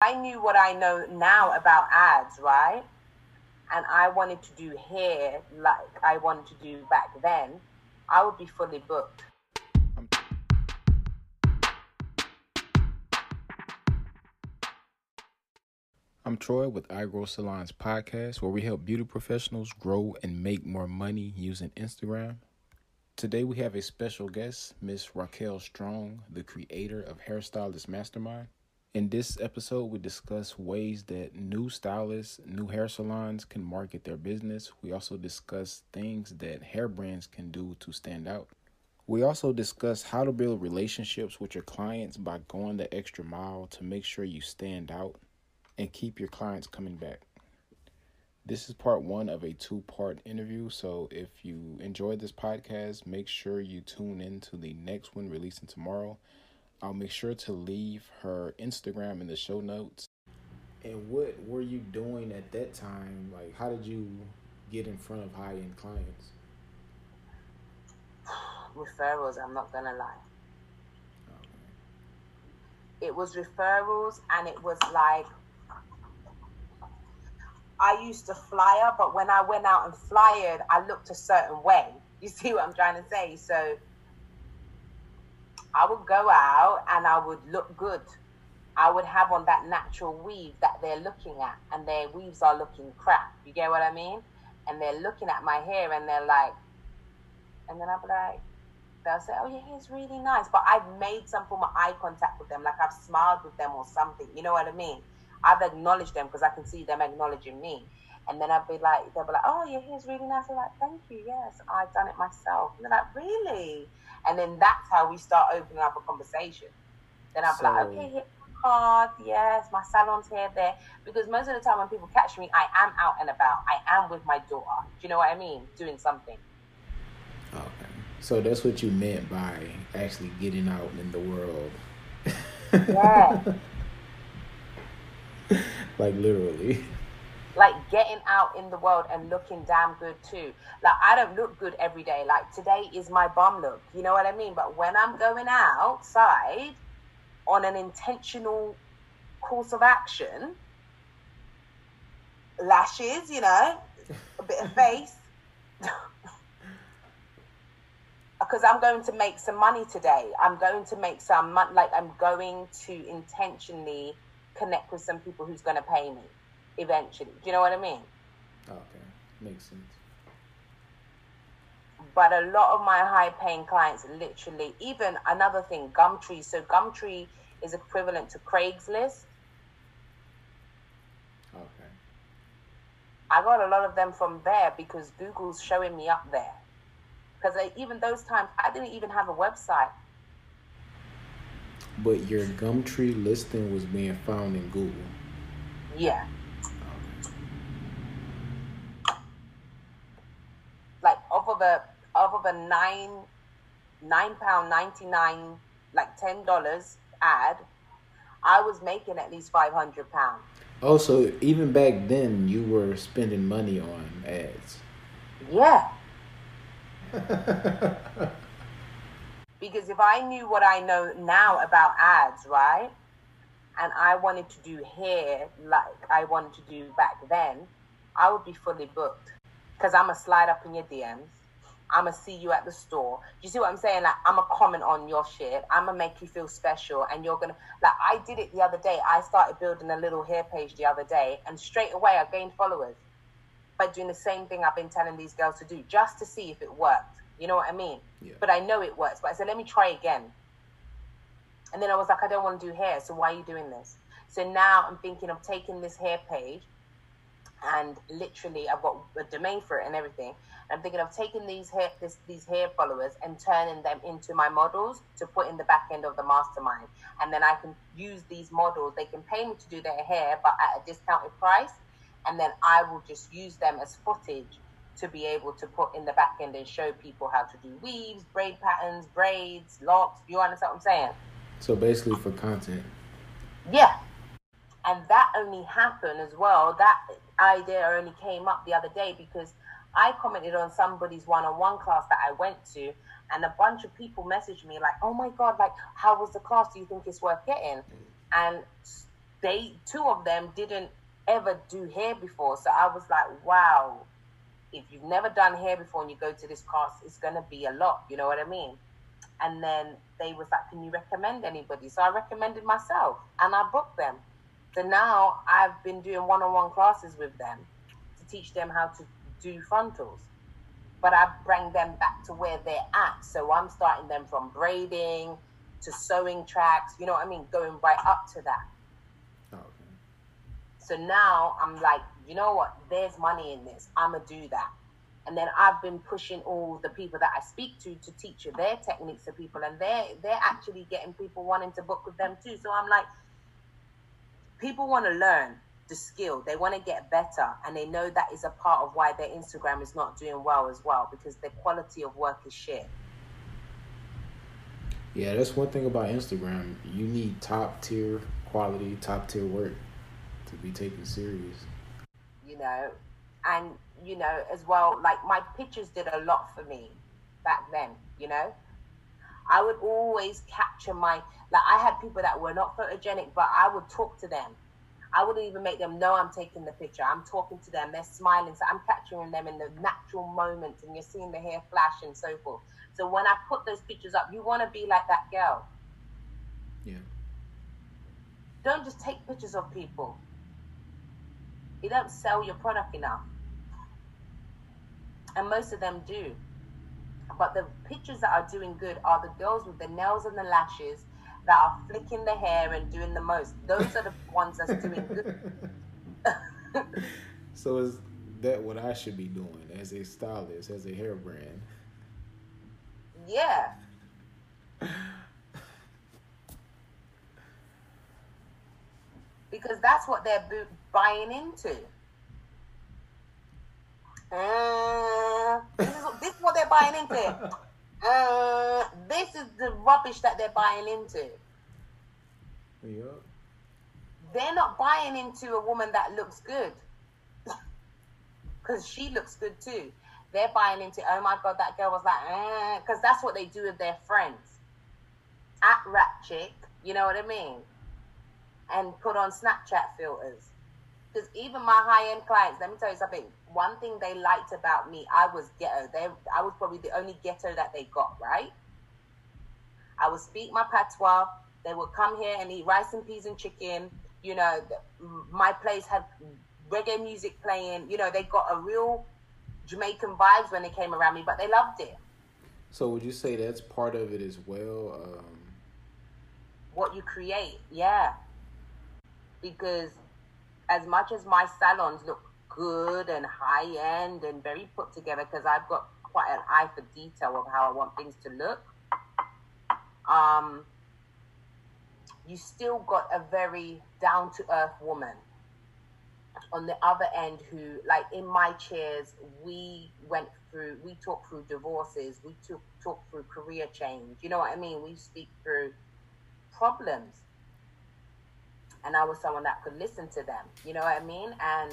I knew what I know now about ads, right? And I wanted to do hair like I wanted to do back then, I would be fully booked. I'm Troy with iGrow Salons podcast, where we help beauty professionals grow and make more money using Instagram. Today we have a special guest, Miss Raquel Strong, the creator of Hairstylist Mastermind. In this episode, we discuss ways that new stylists, new hair salons can market their business. We also discuss things that hair brands can do to stand out. We also discuss how to build relationships with your clients by going the extra mile to make sure you stand out and keep your clients coming back. This is part one of a two part interview. So if you enjoyed this podcast, make sure you tune in to the next one releasing tomorrow. I'll make sure to leave her Instagram in the show notes. And what were you doing at that time? Like, how did you get in front of high end clients? Referrals, I'm not gonna lie. It was referrals, and it was like I used to flyer, but when I went out and flyered, I looked a certain way. You see what I'm trying to say? So I would go out and I would look good. I would have on that natural weave that they're looking at, and their weaves are looking crap. You get what I mean? And they're looking at my hair and they're like, and then I'll be like, they'll say, oh, your hair's really nice. But I've made some form of eye contact with them, like I've smiled with them or something. You know what I mean? I've acknowledged them because I can see them acknowledging me. And then I'd be like, they'll be like, oh, your hair's really nice. I'm like, thank you. Yes, I've done it myself. And they're like, really? And then that's how we start opening up a conversation. Then I'll be like, okay, here's my card. Yes, my salon's here, there. Because most of the time when people catch me, I am out and about. I am with my daughter. Do you know what I mean? Doing something. Okay. So that's what you meant by actually getting out in the world. Yeah. like literally. Like getting out in the world and looking damn good too. Like I don't look good every day. Like today is my bum look. You know what I mean? But when I'm going outside on an intentional course of action, lashes, you know, a bit of face. because I'm going to make some money today. I'm going to make some money. Like I'm going to intentionally connect with some people who's going to pay me eventually. Do you know what I mean? Okay, makes sense. But a lot of my high paying clients literally, even another thing, Gumtree. So Gumtree is equivalent to Craigslist. Okay. I got a lot of them from there because Google's showing me up there. Because even those times, I didn't even have a website. But your Gumtree listing was being found in Google. Yeah. Like off of a off of a nine nine pound ninety nine like ten dollars ad, I was making at least five hundred pounds. Oh, also, even back then, you were spending money on ads. Yeah. Because if I knew what I know now about ads, right? And I wanted to do hair like I wanted to do back then, I would be fully booked. Because I'm a slide up in your DMs. I'm going to see you at the store. You see what I'm saying? Like, I'm going to comment on your shit. I'm going to make you feel special. And you're to, like, I did it the other day. I started building a little hair page the other day. And straight away, I gained followers by doing the same thing I've been telling these girls to do just to see if it worked. You know what I mean? Yeah. But I know it works. But I said, let me try again. And then I was like, I don't want to do hair. So why are you doing this? So now I'm thinking of taking this hair page and literally I've got a domain for it and everything. I'm thinking of taking these hair this, these hair followers and turning them into my models to put in the back end of the mastermind. And then I can use these models. They can pay me to do their hair, but at a discounted price. And then I will just use them as footage to be able to put in the back end and show people how to do weaves, braid patterns, braids, locks. You understand what I'm saying? So basically for content. Yeah. And that only happened as well. That idea only came up the other day because I commented on somebody's one on one class that I went to, and a bunch of people messaged me, like, oh my God, like, how was the class? Do you think it's worth getting? And they two of them didn't ever do hair before. So I was like, wow, if you've never done hair before and you go to this class, it's gonna be a lot. You know what I mean? And then they was like, can you recommend anybody? So I recommended myself and I booked them. So now I've been doing one-on-one classes with them to teach them how to do frontals. But I bring them back to where they're at. So I'm starting them from braiding to sewing tracks, you know what I mean? Going right up to that. Oh, okay. So now I'm like, you know what? There's money in this. I'm going to do that. And then I've been pushing all the people that I speak to to teach their techniques to people, and they're they're actually getting people wanting to book with them too. So I'm like, people want to learn the skill, they want to get better, and they know that is a part of why their Instagram is not doing well as well because the quality of work is shit. Yeah, that's one thing about Instagram. You need top tier quality, top tier work to be taken serious. You know, and you know as well like my pictures did a lot for me back then you know i would always capture my like i had people that were not photogenic but i would talk to them i wouldn't even make them know i'm taking the picture. I'm talking to them. They're smiling. So i'm capturing them in the natural moments and you're seeing the hair flash and so forth. So when i put those pictures up you want to be like that girl. Yeah. Don't just take pictures of people. You don't sell your product enough. And most of them do. But the pictures that are doing good are the girls with the nails and the lashes that are flicking the hair and doing the most. Those are the ones that's doing good. so is that what I should be doing as a stylist, as a hair brand? Yeah. because that's what they're buying into. Uh, this, is, this is what they're buying into. Uh, this is the rubbish that they're buying into. Yeah. They're not buying into a woman that looks good. Because she looks good too. They're buying into, oh my God, that girl was like, because uh, that's what they do with their friends. At rat chick, you know what I mean? And put on Snapchat filters. Because even my high end clients, let me tell you something. One thing they liked about me, I was ghetto. They, I was probably the only ghetto that they got, right? I would speak my patois. They would come here and eat rice and peas and chicken. You know, my place had reggae music playing. You know, they got a real Jamaican vibes when they came around me, but they loved it. So would you say that's part of it as well? Um... What you create, yeah. Because as much as my salons look good and high end and very put together, because I've got quite an eye for detail of how I want things to look, um, you still got a very down to earth woman on the other end who like in my chairs we went through we talked through divorces we took talked through career change you know what i mean? We speak through problems. And I was someone that could listen to them, you know what I mean? And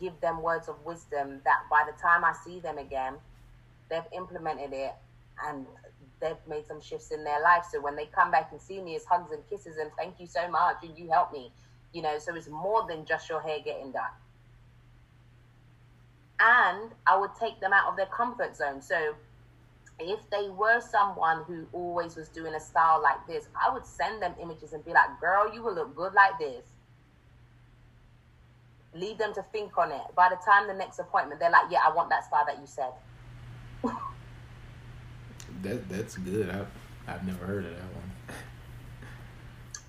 give them words of wisdom that by the time I see them again, they've implemented it and they've made some shifts in their life. So when they come back and see me, it's hugs and kisses and thank you so much and you helped me. You know, so it's more than just your hair getting done. And I would take them out of their comfort zone. So if they were someone who always was doing a style like this, I would send them images and be like, girl, you will look good like this. Leave them to think on it. By the time the next appointment, they're like, yeah, I want that style that you said. that that's good. I've I've never heard of that one.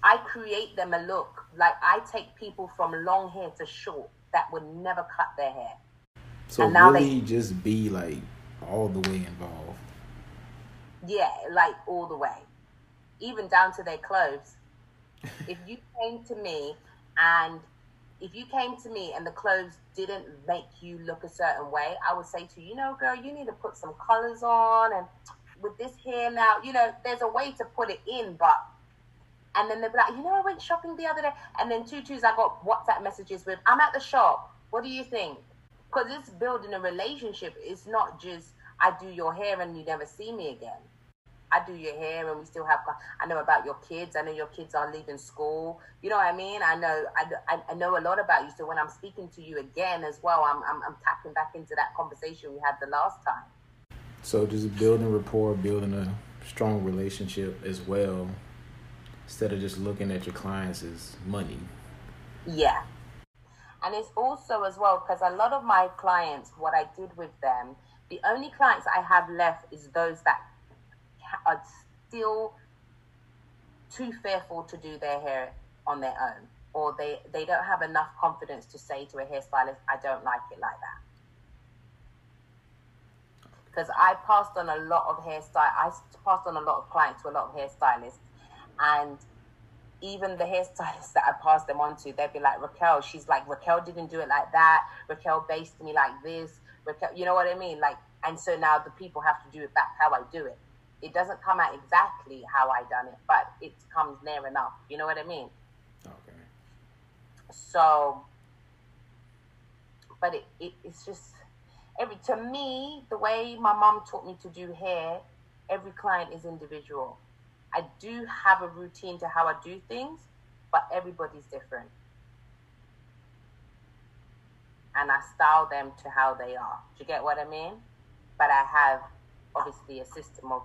I create them a look. Like I take people from long hair to short that would never cut their hair. So and now really they, just be like all the way involved. Yeah, like all the way, even down to their clothes. if you came to me and if you came to me and the clothes didn't make you look a certain way, I would say to you, you know, girl, you need to put some colors on and with this hair now, you know, there's a way to put it in, but and then they'll be like, you know, I went shopping the other day, and then two twos I got WhatsApp messages with, I'm at the shop. What do you think? Because it's building a relationship. It's not just I do your hair and you never see me again. I do your hair, and we still have. I know about your kids. I know your kids are leaving school. You know what I mean? I know. I, I know a lot about you. So when I'm speaking to you again as well, I'm, I'm I'm tapping back into that conversation we had the last time. So just building rapport, building a strong relationship as well, instead of just looking at your clients as money. Yeah. And it's also as well because a lot of my clients, what I did with them, the only clients I have left is those that are still too fearful to do their hair on their own, or they they don't have enough confidence to say to a hairstylist, "I don't like it like that." Because I passed on a lot of hairstyle, I passed on a lot of clients to a lot of hairstylists, and even the hairstylists that I passed them on to, they'd be like, Raquel, she's like, Raquel didn't do it like that. Raquel based me like this. Raquel, you know what I mean? Like, and so now the people have to do it back how I do it. It doesn't come out exactly how I done it, but it comes near enough. You know what I mean? Okay. So, but it, it it's just every to me the way my mom taught me to do hair. Every client is individual I do have a routine to how I do things, but everybody's different. And I style them to how they are. Do you get what I mean? But I have obviously a system of,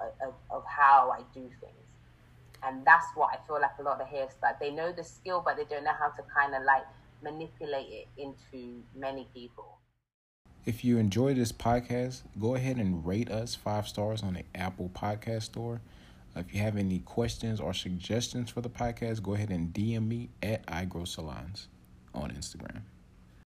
of, of how I do things. And that's what I feel like a lot of hairstylists, they know the skill, but they don't know how to kind of like manipulate it into many people. If you enjoy this podcast, go ahead and rate us five stars on the Apple Podcast Store. If you have any questions or suggestions for the podcast, go ahead and DM me at iGrowSalons on Instagram.